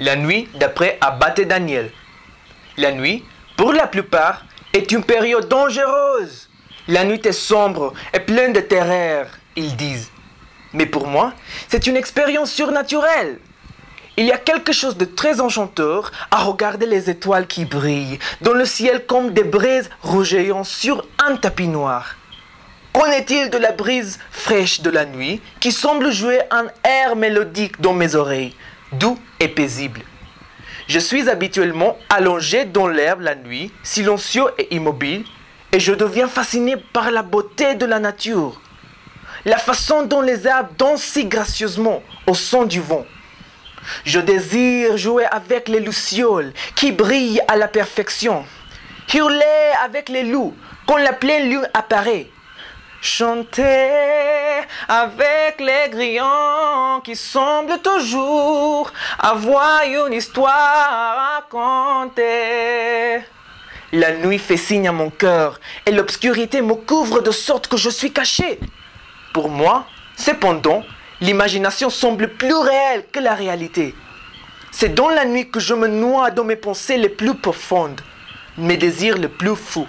La nuit d'après Abbate Daniel. La nuit, pour la plupart, est une période dangereuse. La nuit est sombre et pleine de terreur, ils disent. Mais pour moi, c'est une expérience surnaturelle. Il y a quelque chose de très enchanteur à regarder les étoiles qui brillent dans le ciel comme des braises rougeillant sur un tapis noir. Qu'en est-il de la brise fraîche de la nuit qui semble jouer un air mélodique dans mes oreilles, doux et paisible Je suis habituellement allongé dans l'herbe la nuit, silencieux et immobile, et je deviens fasciné par la beauté de la nature. La façon dont les arbres dansent si gracieusement au son du vent. Je désire jouer avec les lucioles qui brillent à la perfection. Hurler avec les loups quand la pleine lune apparaît. Chanter avec les grillons qui semblent toujours avoir une histoire à raconter. La nuit fait signe à mon cœur et l'obscurité me couvre de sorte que je suis caché. Pour moi, cependant, l'imagination semble plus réelle que la réalité. C'est dans la nuit que je me noie dans mes pensées les plus profondes, mes désirs les plus fous.